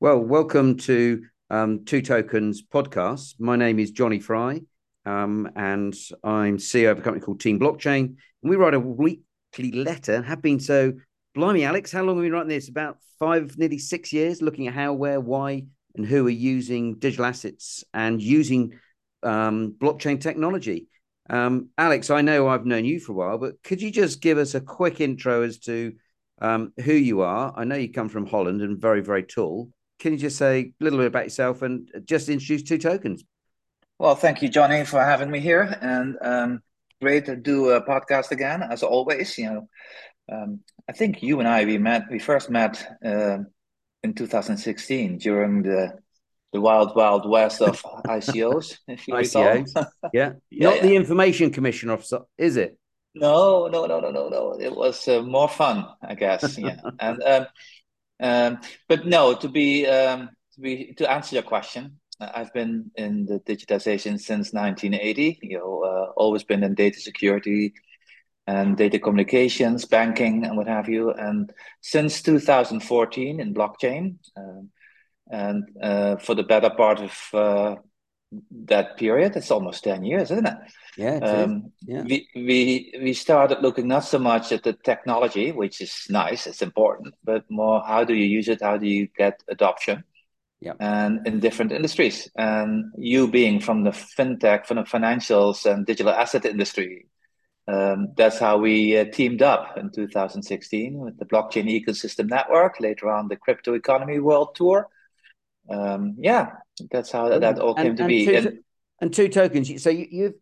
Well, welcome to um, Two Tokens podcast. My name is Jonny Fry, um, and I'm CEO of a company called Team Blockchain. And we write a weekly letter, have been so. Blimey, Alex, how long have we been writing this? About five, nearly six years, looking at how, where, why, and who are using digital assets and using um, blockchain technology. Um, Alex, I know I've known you for a while, but could you just give us a quick intro as to um, who you are? I know you come from Holland and very, very tall can you just say a little bit about yourself and just introduce two tokens? Well, thank you, Jonny, for having me here, and um, great to do a podcast again, as always. You know, um, I think you and I we met, we first met uh, in 2016 during the the wild, wild west of ICOs. If you ICOs, yeah. yeah, not yeah. the Information Commission officer, is it? No, no, no, no, no, no. It was uh, more fun, I guess. Yeah, and um, um, but no, to be um, to be to answer your question, I've been in the digitization since 1980. You know, uh, always been in data security and data communications, banking, and what have you. And since 2014 in blockchain, um, and uh, for the better part of uh, that period, it's almost 10 years, isn't it? Yeah, um, yeah. We, we we started looking not so much at the technology, which is nice, it's important, but more how do you use it? How do you get adoption? Yeah. And in different industries. And you being from the fintech, from the financials and digital asset industry, um, that's how we uh, teamed up in 2016 with the Blockchain Ecosystem Network, later on the Crypto Economy World Tour. Um, yeah, that's how that, that all came and, to and be. Two, and, and, two tokens. So you, you've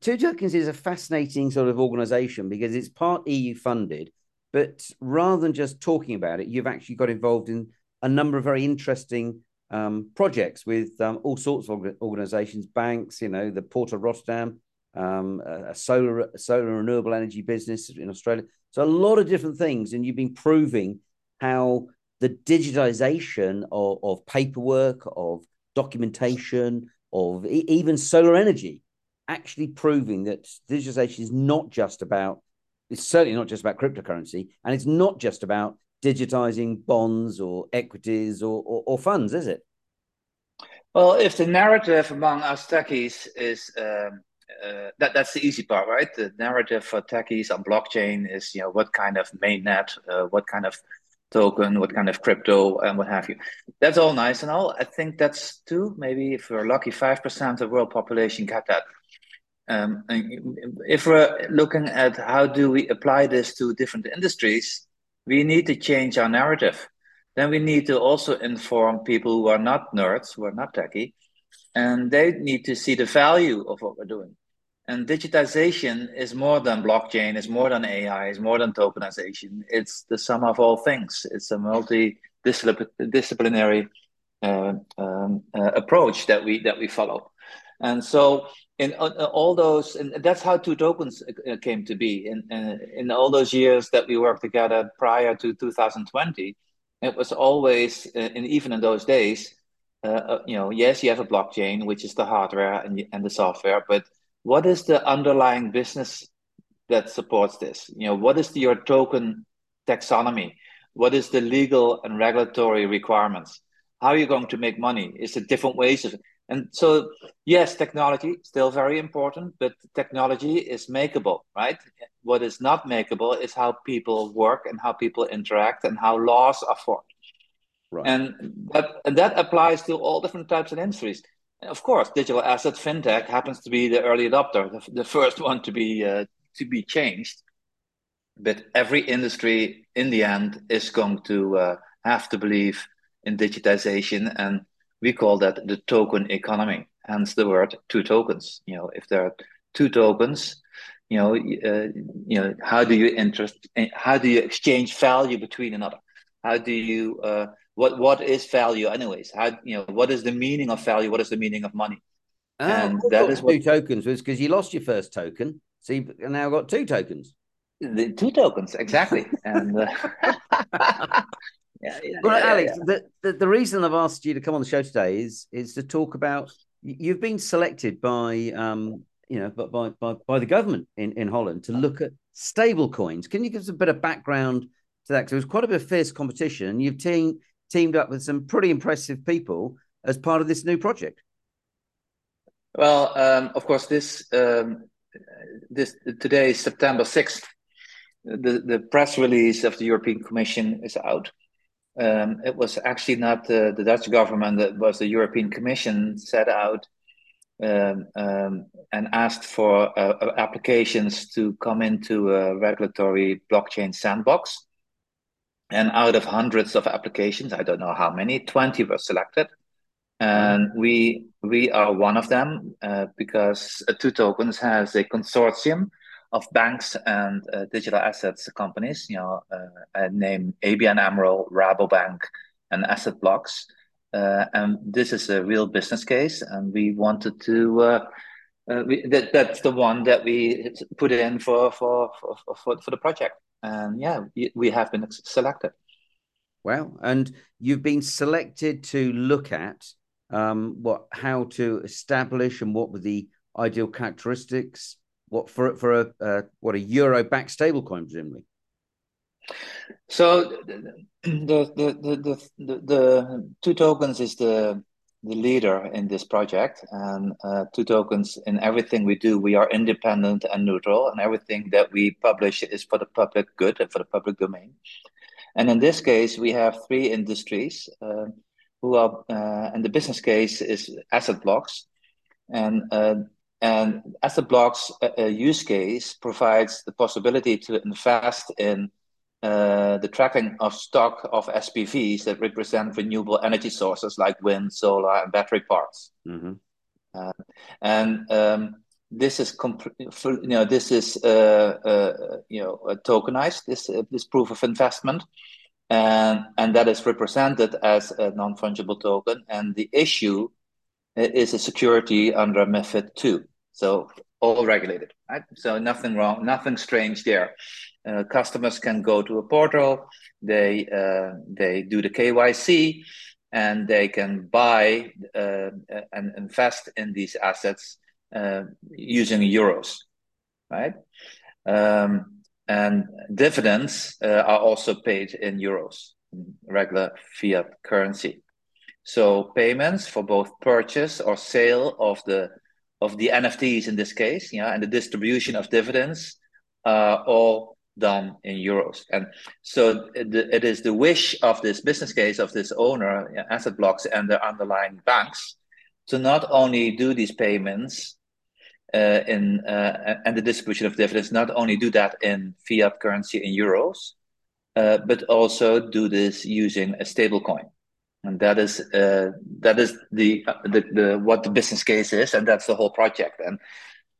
Two Tokens is a fascinating sort of organization because it's part EU funded, but rather than just talking about it, you've actually got involved in a number of very interesting um, projects with um, all sorts of organizations, banks, you know, the Port of Rotterdam, um, a solar, a solar renewable energy business in Australia. So a lot of different things, and you've been proving how the digitization of, of paperwork, of documentation, of e- even solar energy actually proving that digitization is not just about it's certainly not just about cryptocurrency and it's not just about digitizing bonds or equities or, or, or funds is it? Well if the narrative among us techies is um, uh, that that's the easy part right? The narrative for techies on blockchain is you know what kind of mainnet uh, what kind of token what kind of crypto and what have you that's all nice and all i think that's too maybe if we're lucky 5% of the world population get that um, if we're looking at how do we apply this to different industries, we need to change our narrative. Then we need to also inform people who are not nerds, who are not techie, and they need to see the value of what we're doing. And digitization is more than blockchain, is more than AI, is more than tokenization. It's the sum of all things. It's a multidisciplinary uh, um, uh, approach that we that we follow. And so in uh, uh, all those, and that's how two tokens uh, came to be. In in all those years that we worked together prior to 2020, it was always, and even in those days, uh, you know, yes, you have a blockchain, which is the hardware and and the software, but what is the underlying business that supports this? You know, what is the, your token taxonomy? What is the legal and regulatory requirements? How are you going to make money? Is it different ways of and so, yes, technology still very important, but technology is makeable, right? What is not makeable is how people work and how people interact and how laws are formed. Right. And that and that applies to all different types of industries. Of course, digital asset fintech happens to be the early adopter, the, the first one to be uh, to be changed. But every industry, in the end, is going to uh, have to believe in digitization and we call that the token economy hence the word two tokens you know if there are two tokens you know uh, you know how do you interest how do you exchange value between another how do you uh, what what is value anyways how you know what is the meaning of value what is the meaning of money ah, and that is what two tokens was because you lost your first token so you now got two tokens the two tokens exactly and uh, yeah, yeah, well, yeah, Alex. The, the, the reason I've asked you to come on the show today is is to talk about you've been selected by um you know by by by the government in in Holland to look at stable coins. Can you give us a bit of background to that? Because it was quite a bit of fierce competition, and you've team, teamed up with some pretty impressive people as part of this new project. Well, um, of course, this um, this today is September sixth. The the press release of the European Commission is out. Um, it was actually not the, the Dutch government; that was the European Commission set out um, um, and asked for uh, applications to come into a regulatory blockchain sandbox. And out of hundreds of applications, I don't know how many, 20 were selected. And we we are one of them uh, because uh, Two Tokens has a consortium of banks and uh, digital assets companies, you know, uh, named ABN AMRO, Rabobank, and Asset Blocks. Uh, and this is a real business case, and we wanted to. Uh, uh, we, that, that's the one that we put in for for for for, for the project, and yeah, we have been selected. Well, and you've been selected to look at um, what how to establish and what were the ideal characteristics. What for for a uh, what a euro back stablecoin presumably. So the the, the the the the two tokens is the the leader in this project, and uh, two tokens in everything we do, we are independent and neutral, and everything that we publish is for the public good and for the public domain. And in this case, we have three industries uh, who are, uh, and the business case is asset blocks, and uh, and asset blocks uh, use case provides the possibility to invest in uh, the tracking of stock of SPVs that represent renewable energy sources like wind, solar, and battery parks. Mm-hmm. Uh, and um, this is comp- you know this is uh, uh you know tokenized this uh, this proof of investment, and and that is represented as a non fungible token. And the issue is a security under MiFID two, so all regulated. Right? So nothing wrong, nothing strange there uh, customers can go to a portal, they uh, they do the KYC, and they can buy uh, and invest in these assets uh, using euros, right? Um, and dividends uh, are also paid in euros, regular fiat currency. So payments for both purchase or sale of the of the NFTs in this case, yeah, and the distribution of dividends are all done in euros. And so it is the wish of this business case of this owner, asset blocks, and the underlying banks to not only do these payments uh, in uh, and the distribution of dividends, not only do that in fiat currency in euros, uh, but also do this using a stable coin. And that is uh, that is the, the the what the business case is, and that's the whole project. And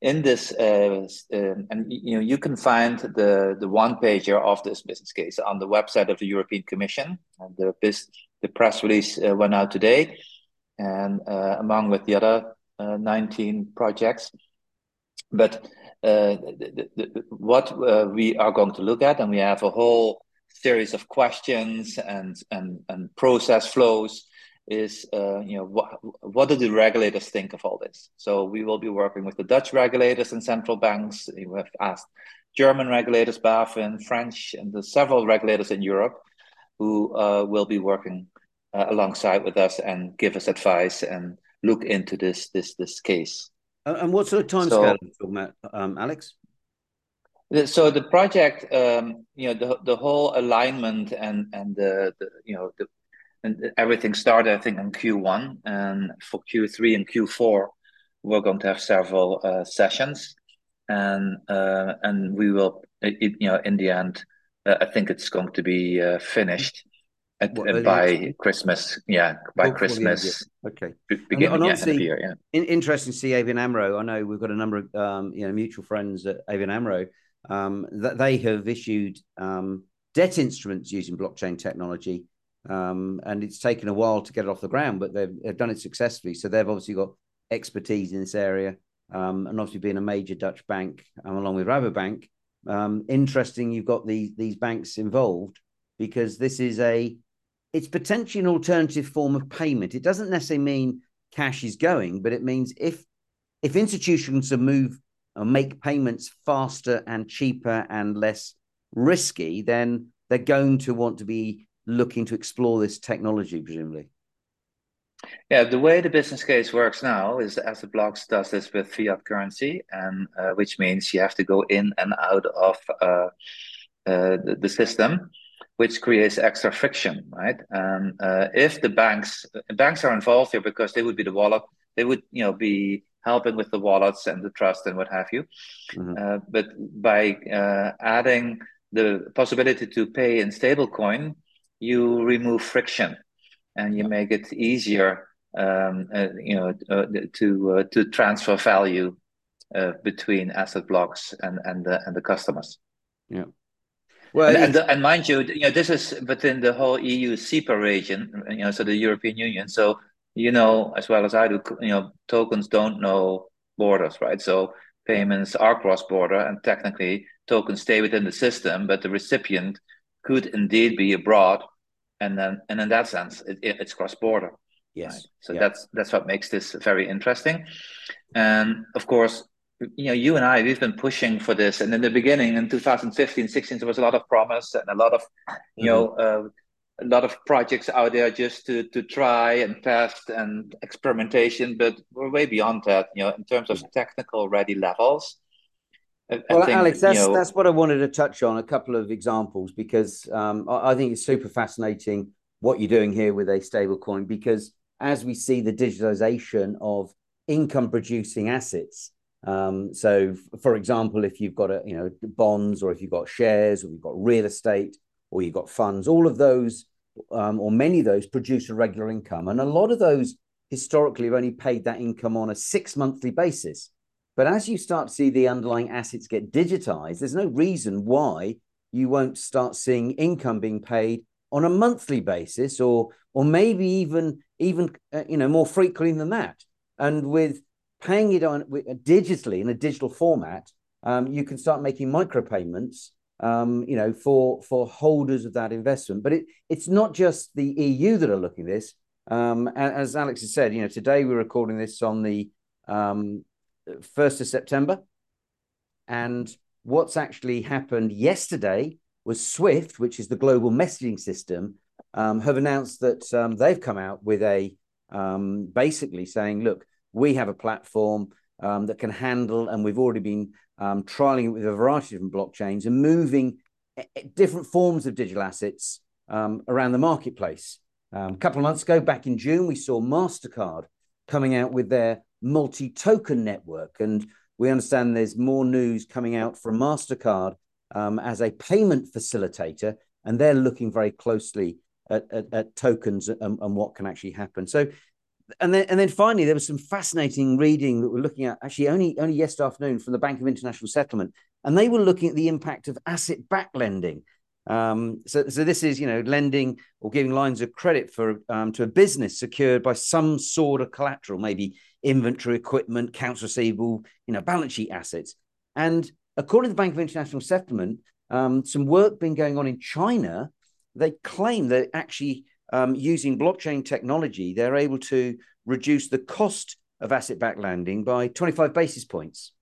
in this, uh, uh, and you know, you can find the the one pager of this business case on the website of the European Commission. And the the press release uh, went out today, and uh, among with the other uh, 19 projects. But uh, the, the, what we are going to look at, and we have a whole series of questions and and and process flows is uh, you know what what do the regulators think of all this? So we will be working with the Dutch regulators and central banks. We have asked German regulators, BaFin, French, and the several regulators in Europe who uh, will be working uh, alongside with us and give us advice and look into this this this case. And what sort of time so, scale are you talking about, um, Alex? So the project, um, you know, the the whole alignment and and the, the you know the and everything started, I think, in Q1, and for Q3 and Q4, we're going to have several uh, sessions, and uh, and we will, it, you know, in the end, uh, I think it's going to be uh, finished at, what, by Christmas. Yeah, by Christmas. Okay. Beginning, and, and yeah, the year, yeah. In, interesting to see ABN AMRO. I know we've got a number of um, you know mutual friends at ABN AMRO um, that they have issued um, debt instruments using blockchain technology um, and it's taken a while to get it off the ground, but they've, they've done it successfully. So they've obviously got expertise in this area, um, and obviously being a major Dutch bank um, along with Rabobank. Um, interesting, you've got these these banks involved because this is a it's potentially an alternative form of payment. It doesn't necessarily mean cash is going, but it means if if institutions move or make payments faster and cheaper and less risky, then they're going to want to be looking to explore this technology, presumably. Yeah, the way the business case works now is asset blocks does this with fiat currency, and uh, which means you have to go in and out of uh, uh, the, the, system, which creates extra friction, right? And uh, if the banks banks are involved here because they would be the wallet, they would you know be helping with the wallets and the trust and what have you. Mm-hmm. Uh, but by uh, adding the possibility to pay in stablecoin, you remove friction and you make it easier, um, uh, you know, uh, to uh, to transfer value uh, between asset blocks and and the and the customers. Yeah. Well, and, and, and, mind you, you know, this is within the whole EU SEPA region, you know, so the European Union. So you know as well as I do, you know, tokens don't know borders, right? So payments are cross-border, and technically tokens stay within the system, but the recipient could indeed be abroad and then and in that sense it, it, it's cross border yes right? so yeah. that's that's what makes this very interesting and of course you know you and i we've been pushing for this and in the beginning in 2015 16 there was a lot of promise and a lot of you mm-hmm. know uh, a lot of projects out there just to to try and test and experimentation but we're way beyond that you know in terms of technical ready levels well, think, Alex, that's know, that's what I wanted to touch on. A couple of examples because um, I, I, think it's super fascinating what you're doing here with a stable coin. Because as we see the digitalization of income producing assets, um, so for example, if you've got a you know bonds or if you've got shares or you've got real estate or you've got funds, all of those um, or many of those produce a regular income, and a lot of those historically have only paid that income on a six monthly basis. But as you start to see the underlying assets get digitized, there's no reason why you won't start seeing income being paid on a monthly basis or or maybe even even uh, you know more frequently than that. And with paying it on uh, digitally in a digital format um, you can start making micropayments um, you know for for holders of that investment. But it it's not just the eu that are looking at this. Um, as alex has said you know today we're recording this on the um, 1st of September. And what's actually happened yesterday was Swift, which is the global messaging system, um, have announced that um, they've come out with a um, basically saying, look, we have a platform um, that can handle, and we've already been um, trialing it with a variety of different blockchains and moving eh, eh, different forms of digital assets um, around the marketplace. a couple of months ago, back in June, we saw MasterCard coming out with their multi token network. And we understand there's more news coming out from MasterCard um, as a payment facilitator, and they're looking very closely at, at, at tokens and, and, what can actually happen. So, and then and then finally, there was some fascinating reading that we're looking at actually only only yesterday afternoon from the Bank of International Settlement, and they were looking at the impact of asset-backed lending. Um, so, so this is you know lending or giving lines of credit for um, to a business secured by some sort of collateral, maybe inventory, equipment, accounts receivable, you know, balance sheet assets. And according to the Bank of International Settlement, um, some work been going on in China. They claim that actually um, using blockchain technology, they're able to reduce the cost of asset-backed lending by 25 basis points.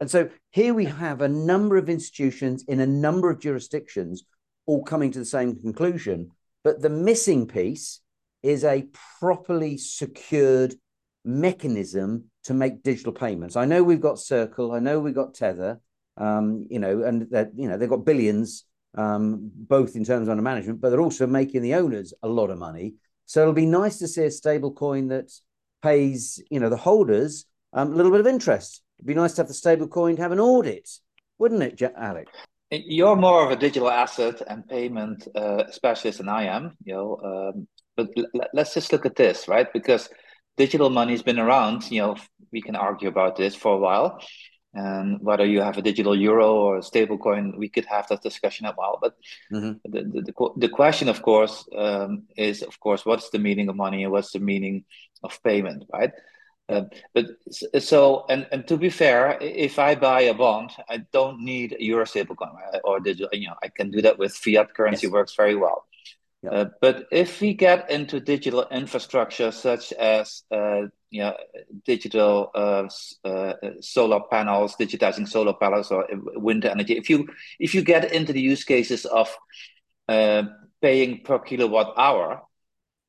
And so here we have a number of institutions in a number of jurisdictions all coming to the same conclusion. But the missing piece is a properly secured mechanism to make digital payments. I know we've got Circle, I know we've got Tether, um, you know, and that you know they've got billions, um, both in terms of under management, but they're also making the owners a lot of money. So it'll be nice to see a stable coin that pays, you know, the holders um, a little bit of interest. It'd be nice to have the stable coin to have an audit, wouldn't it, Alex? You're more of a digital asset and payment uh, specialist than I am, you know. Um, but l- let's just look at this, right? Because digital money has been around. You know, we can argue about this for a while, and whether you have a digital euro or a stable coin, we could have that discussion a while. But mm-hmm. the, the, the the question, of course, um, is of course what's the meaning of money and what's the meaning of payment, right? Uh, but so and and to be fair, if I buy a bond, I don't need a euro stablecoin or digital. You know, I can do that with fiat currency. Yes. Works very well. Yeah. Uh, but if we get into digital infrastructure such as uh, you know, digital uh, uh solar panels, digitizing solar panels or wind energy, if you if you get into the use cases of uh, paying per kilowatt hour,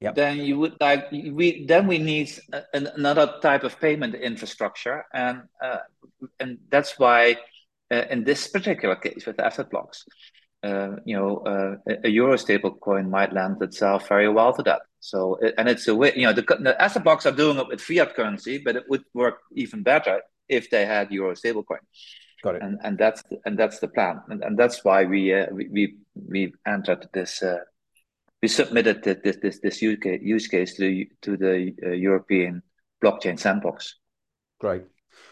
Yep. then you would like we then we need a, another type of payment infrastructure, and uh, and that's why uh, in this particular case with the asset blocks, uh, you know, uh, a euro stable coin might lend itself very well to that. So and it's a way, you know, the, the asset blocks are doing it with fiat currency, but it would work even better if they had euro stablecoin. Got it. And and that's and that's the plan, and, and that's why we uh, we, we we entered this uh, we submitted this this this use case, use case to to the uh, European blockchain sandbox. Great.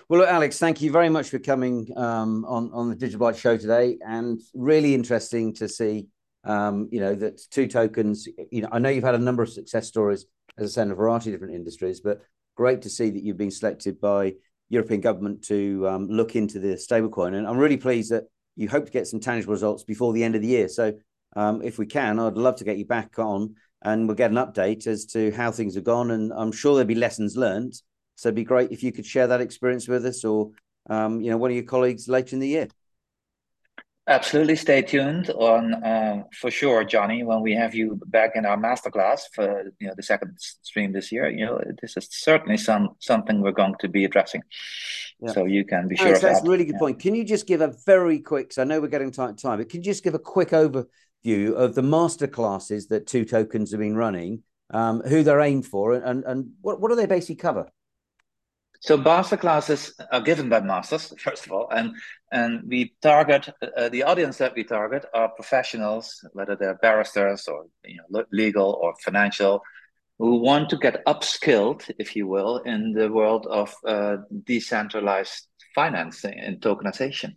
Well, look, Alex, thank you very much for coming um, on on the Digital Byte show today, and really interesting to see. Um, you know that two tokens. You know, I know you've had a number of success stories, as I said, in a variety of different industries, but great to see that you've been selected by European government to um, look into the stablecoin, and I'm really pleased that you hope to get some tangible results before the end of the year. So um, if we can, I'd love to get you back on and we'll get an update as to how things have gone. And I'm sure there'll be lessons learned. So it'd be great if you could share that experience with us or, um, you know, one of your colleagues later in the year. Absolutely. Stay tuned on uh, for sure, Jonny, when we have you back in our masterclass for you know the second stream this year. You know, this is certainly some something we're going to be addressing. Yeah. So you can be sure. Alex, that's that. a really good yeah. point. Can you just give a very quick? So I know we're getting tight time, but can you just give a quick overview of the master classes that Two Tokens have been running, um, who they're aimed for, and, and what, what do they basically cover? So master classes are given by masters, first of all, and and we target uh, the audience that we target are professionals, whether they're barristers or you know legal or financial, who want to get upskilled, if you will, in the world of uh, decentralized financing and tokenization.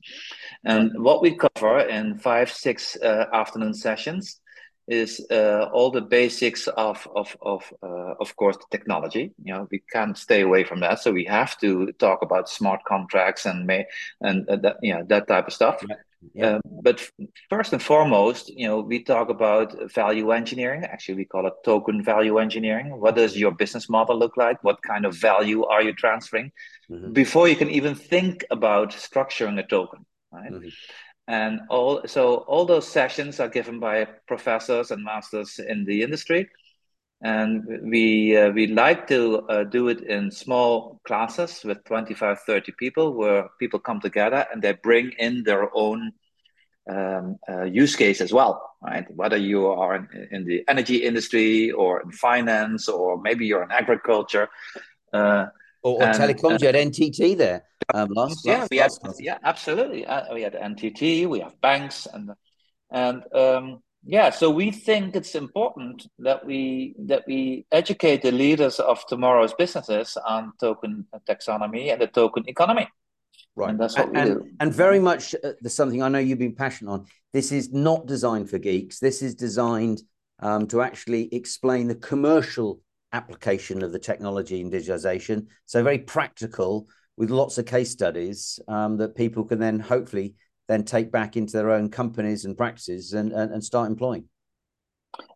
And what we cover in five, six uh, afternoon sessions is uh, all the basics of of of uh, of course the technology. You know, we can't stay away from that, so we have to talk about smart contracts and may and uh, that you know that type of stuff. Yeah. Yeah. Um, but first and foremost, you know, we talk about value engineering. Actually, we call it token value engineering. What does your business model look like? What kind of value are you transferring mm-hmm. before you can even think about structuring a token? Right. Mm-hmm. And all so all those sessions are given by professors and masters in the industry, and we uh, we like to uh, do it in small classes with 25 30 people where people come together and they bring in their own um, uh, use case as well right? Whether you are in, in, the energy industry or in finance or maybe you're in agriculture uh, or, or and, telecoms you had ntt there um, last, yeah last, we last had, yeah absolutely. Uh, we had ntt we have banks and and um, yeah so we think it's important that we that we educate the leaders of tomorrow's businesses on token taxonomy and the token economy. Right. And that's what we do. and very much uh, there's something i know you've been passionate on. This is not designed for geeks. This is designed um, to actually explain the commercial application of the technology and digitization. So very practical with lots of case studies um, that people can then hopefully then take back into their own companies and practices and, and, and start employing.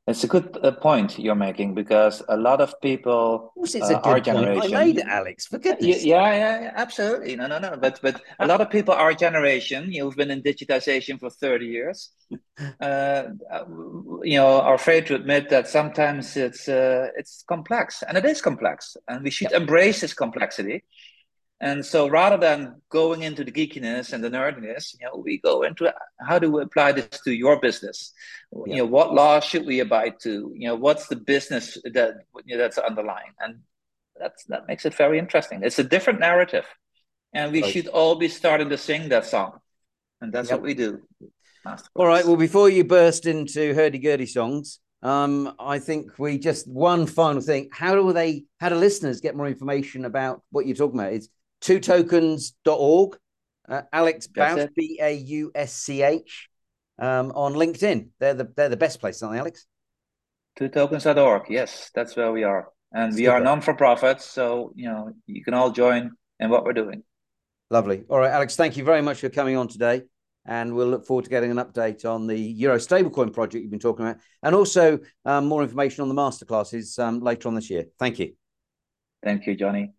It's a good uh, point you're making because a lot of people it's uh, a our generation. I made it, Alex. For goodness. Yeah, yeah, yeah, absolutely. No, no, no. But but a lot of people our generation, you've been in digitization for thirty years. Uh, you know, are afraid to admit that sometimes it's uh, it's complex, and it is complex, and we should yep. embrace this complexity. And so rather than going into the geekiness and the nerdiness, you know, we go into how do we apply this to your business? Yeah. You know, what laws should we abide to? You know, what's the business that you know, that's underlying? And that's that makes it very interesting. It's a different narrative. And we right. should all be starting to sing that song. And that's yep. what we do. All right. Well, before you burst into hurdy-gurdy songs, um, I think we just one final thing. How do they? How do listeners get more information about what you're talking about? It's twotokens.org. Uh, Alex Bausch, B A U S C H, um, on LinkedIn. They're the they're the best place, aren't they, Alex? Twotokens.org. Yes, that's where we are, and we are non for profit, so you know you can all join in what we're doing. Lovely. All right, Alex. Thank you very much for coming on today, and we'll look forward to getting an update on the Euro stablecoin project you've been talking about, and also um, more information on the masterclasses um, later on this year. Thank you. Thank you, Jonny.